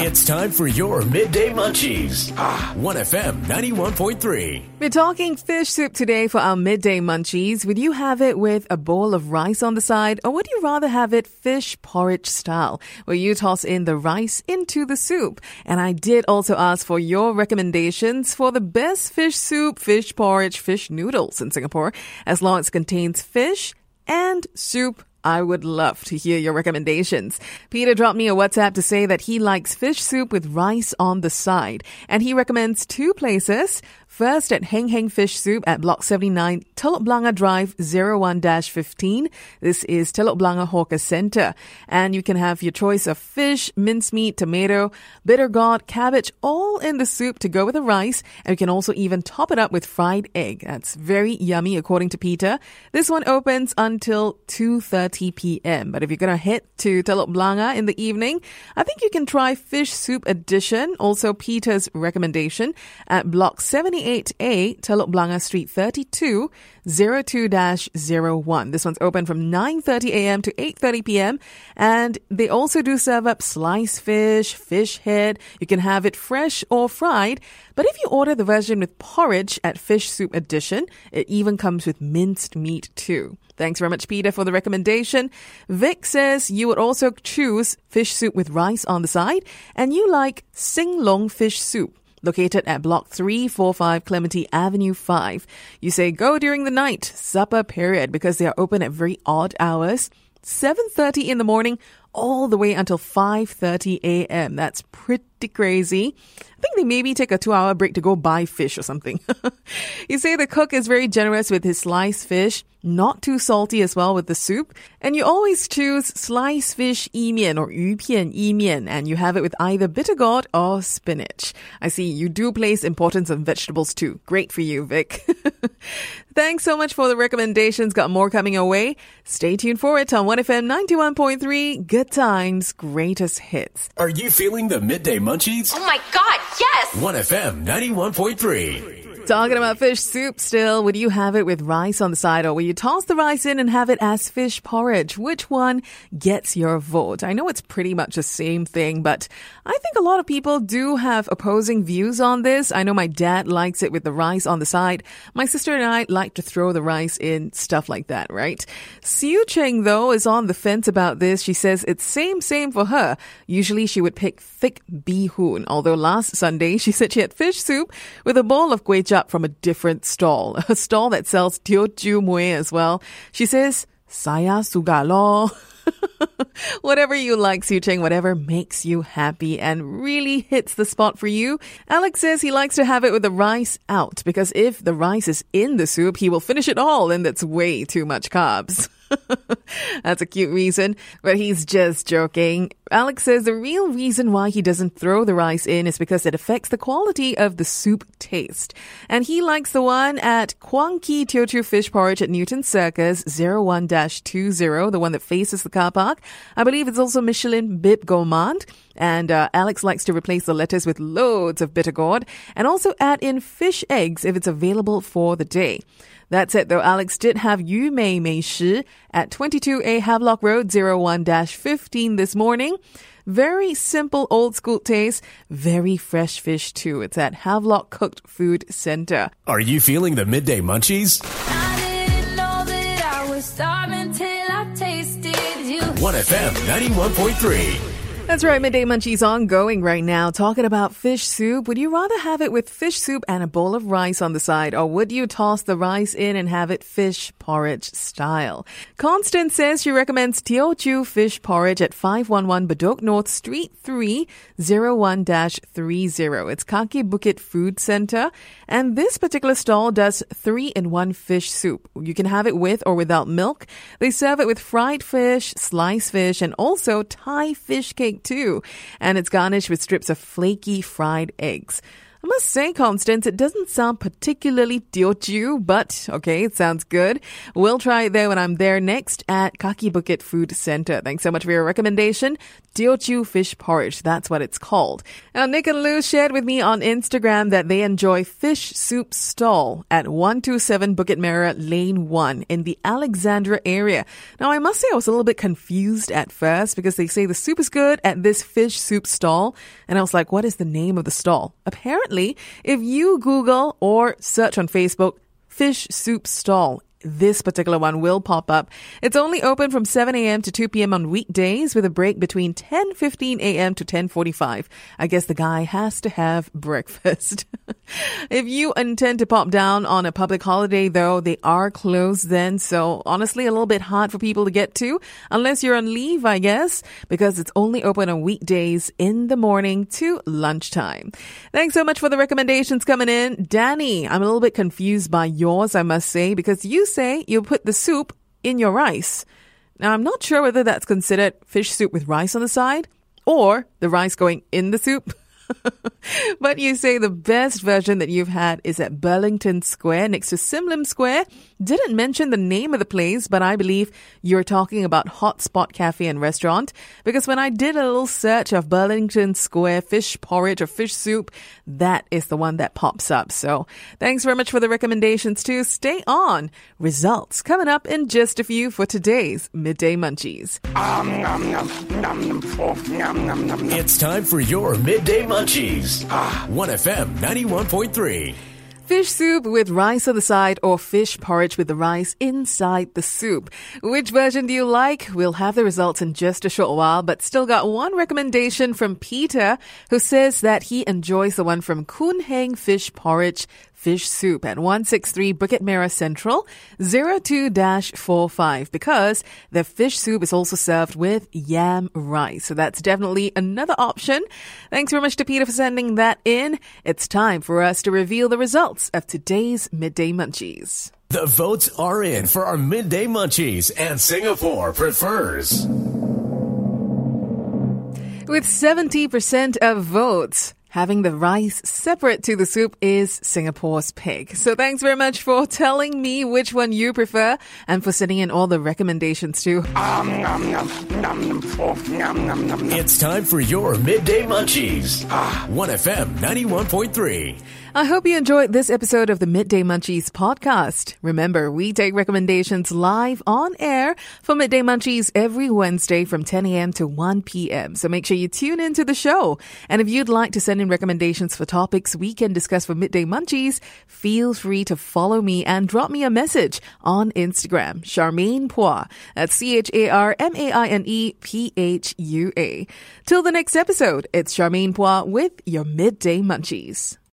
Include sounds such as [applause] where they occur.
It's time for your midday munchies. 1FM 91.3. We're talking fish soup today for our midday munchies. Would you have it with a bowl of rice on the side, or would you rather have it fish porridge style, where you toss in the rice into the soup? And I did also ask for your recommendations for the best fish soup, fish porridge, fish noodles in Singapore, as long as it contains fish and soup I would love to hear your recommendations. Peter dropped me a WhatsApp to say that he likes fish soup with rice on the side, and he recommends two places. First at Heng Heng Fish Soup at Block 79, Telok Blangah Drive 01-15. This is Telok Blangah Hawker Center. And you can have your choice of fish, mincemeat, tomato, bitter gourd, cabbage, all in the soup to go with the rice. And you can also even top it up with fried egg. That's very yummy according to Peter. This one opens until 2.30 p.m. But if you're going to head to Telok Blangah in the evening, I think you can try Fish Soup Edition, also Peter's recommendation, at Block 78 8A, Telok Blangah Street 32, 02-01. This one's open from 9.30 a.m. to 8.30 p.m. And they also do serve up sliced fish, fish head. You can have it fresh or fried. But if you order the version with porridge at Fish Soup Edition, it even comes with minced meat too. Thanks very much, Peter, for the recommendation. Vic says you would also choose fish soup with rice on the side, and you like Sing Long fish soup located at Block 345 Clementi Avenue 5. You say go during the night, supper period, because they are open at very odd hours. 7.30 in the morning all the way until 5.30 a.m. That's pretty crazy. I think they maybe take a two hour break to go buy fish or something. [laughs] you say the cook is very generous with his sliced fish, not too salty as well with the soup. And you always choose sliced fish emian or yu pian and you have it with either bitter gourd or spinach. I see you do place importance on vegetables too. Great for you, Vic. [laughs] Thanks so much for the recommendations. Got more coming away. Stay tuned for it on 1FM 91.3. Good times, greatest hits. Are you feeling the midday munchies? Oh my god, yes! 1FM 91.3. Talking about fish soup still, would you have it with rice on the side or will you toss the rice in and have it as fish porridge? Which one gets your vote? I know it's pretty much the same thing, but I think a lot of people do have opposing views on this. I know my dad likes it with the rice on the side. My sister and I like to throw the rice in, stuff like that, right? Siu Cheng though is on the fence about this. She says it's same, same for her. Usually she would pick thick hoon, although last Sunday she said she had fish soup with a bowl of kway up from a different stall, [laughs] a stall that sells teochew mui as well. She says, saya suga lo. [laughs] whatever you like, Siu Cheng, whatever makes you happy and really hits the spot for you. Alex says he likes to have it with the rice out because if the rice is in the soup, he will finish it all and that's way too much carbs. [laughs] [laughs] That's a cute reason, but he's just joking. Alex says the real reason why he doesn't throw the rice in is because it affects the quality of the soup taste. And he likes the one at Kwang Kee Teochew Fish Porridge at Newton Circus 01-20, the one that faces the car park. I believe it's also Michelin Bib Gourmand. And uh, Alex likes to replace the lettuce with loads of bitter gourd and also add in fish eggs if it's available for the day. That's it though. Alex did have Yu Mei Mei Shi at 22A Havelock Road 01-15 this morning. Very simple old school taste. Very fresh fish too. It's at Havelock Cooked Food Center. Are you feeling the midday munchies? I didn't know that I was starving till I tasted you. 1FM 91.3. That's right, Midday Munchies ongoing right now. Talking about fish soup. Would you rather have it with fish soup and a bowl of rice on the side, or would you toss the rice in and have it fish porridge style? Constance says she recommends Teochew fish porridge at 511 Bedok North Street 3, 01-30. It's Kaki Bukit Food Center, and this particular stall does three-in-one fish soup. You can have it with or without milk. They serve it with fried fish, sliced fish, and also Thai fish cake too. And it's garnished with strips of flaky fried eggs. I must say, Constance, it doesn't sound particularly Teochew, but okay, it sounds good. We'll try it there when I'm there next at Kaki Bukit Food Center. Thanks so much for your recommendation. Teochew fish porridge, that's what it's called. Now, Nick and Lou shared with me on Instagram that they enjoy fish soup stall at 127 Bukit Merah Lane 1 in the Alexandra area. Now, I must say I was a little bit confused at first because they say the soup is good at this fish soup stall. And I was like, what is the name of the stall? Apparently, if you Google or search on Facebook, fish soup stall, this particular one will pop up. It's only open from 7 a.m. to 2 p.m. on weekdays with a break between 10:15 a.m. to 10:45. I guess the guy has to have [laughs] breakfast. [laughs] if you intend to pop down on a public holiday though, they are closed then, so honestly a little bit hard for people to get to unless you're on leave, I guess, because it's only open on weekdays in the morning to lunchtime. Thanks so much for the recommendations coming in. Danny, I'm a little bit confused by yours, I must say, because you say you put the soup in your rice. Now, I'm not sure whether that's considered fish soup with rice on the side or the rice going in the soup. [laughs] but you say the best version that you've had is at Burlington Square next to Sim Lim Square. Didn't mention the name of the place, but I believe you're talking about Hotspot Cafe and Restaurant because when I did a little search of Burlington Square fish porridge or fish soup, that is the one that pops up. So thanks very much for the recommendations too. Stay on. Results coming up in just a few for today's Midday Munchies. It's time for your midday munchies. 1FM ah. 91.3. Fish soup with rice on the side or fish porridge with the rice inside the soup. Which version do you like? We'll have the results in just a short while, but still got one recommendation from Peter who says that he enjoys the one from Kun Heng Fish Porridge fish soup at 163 Bukit Merah Central 02-45 because the fish soup is also served with yam rice. So that's definitely another option. Thanks very much to Peter for sending that in. It's time for us to reveal the results of today's Midday Munchies. The votes are in for our midday munchies, and Singapore prefers. With 70% of votes, having the rice separate to the soup is Singapore's pick. So thanks very much for telling me which one you prefer and for sending in all the recommendations too. It's time for your midday munchies. Ah. 1FM 91.3. I hope you enjoyed this episode of the Midday Munchies podcast. Remember, we take recommendations live on air for Midday Munchies every Wednesday from 10 a.m. to 1 p.m. So make sure you tune into the show. And if you'd like to send in recommendations for topics we can discuss for Midday Munchies, feel free to follow me and drop me a message on Instagram, Charmaine Phua. That's C-H-A-R-M-A-I-N-E-P-H-U-A. Till the next episode, it's Charmaine Phua with your Midday Munchies.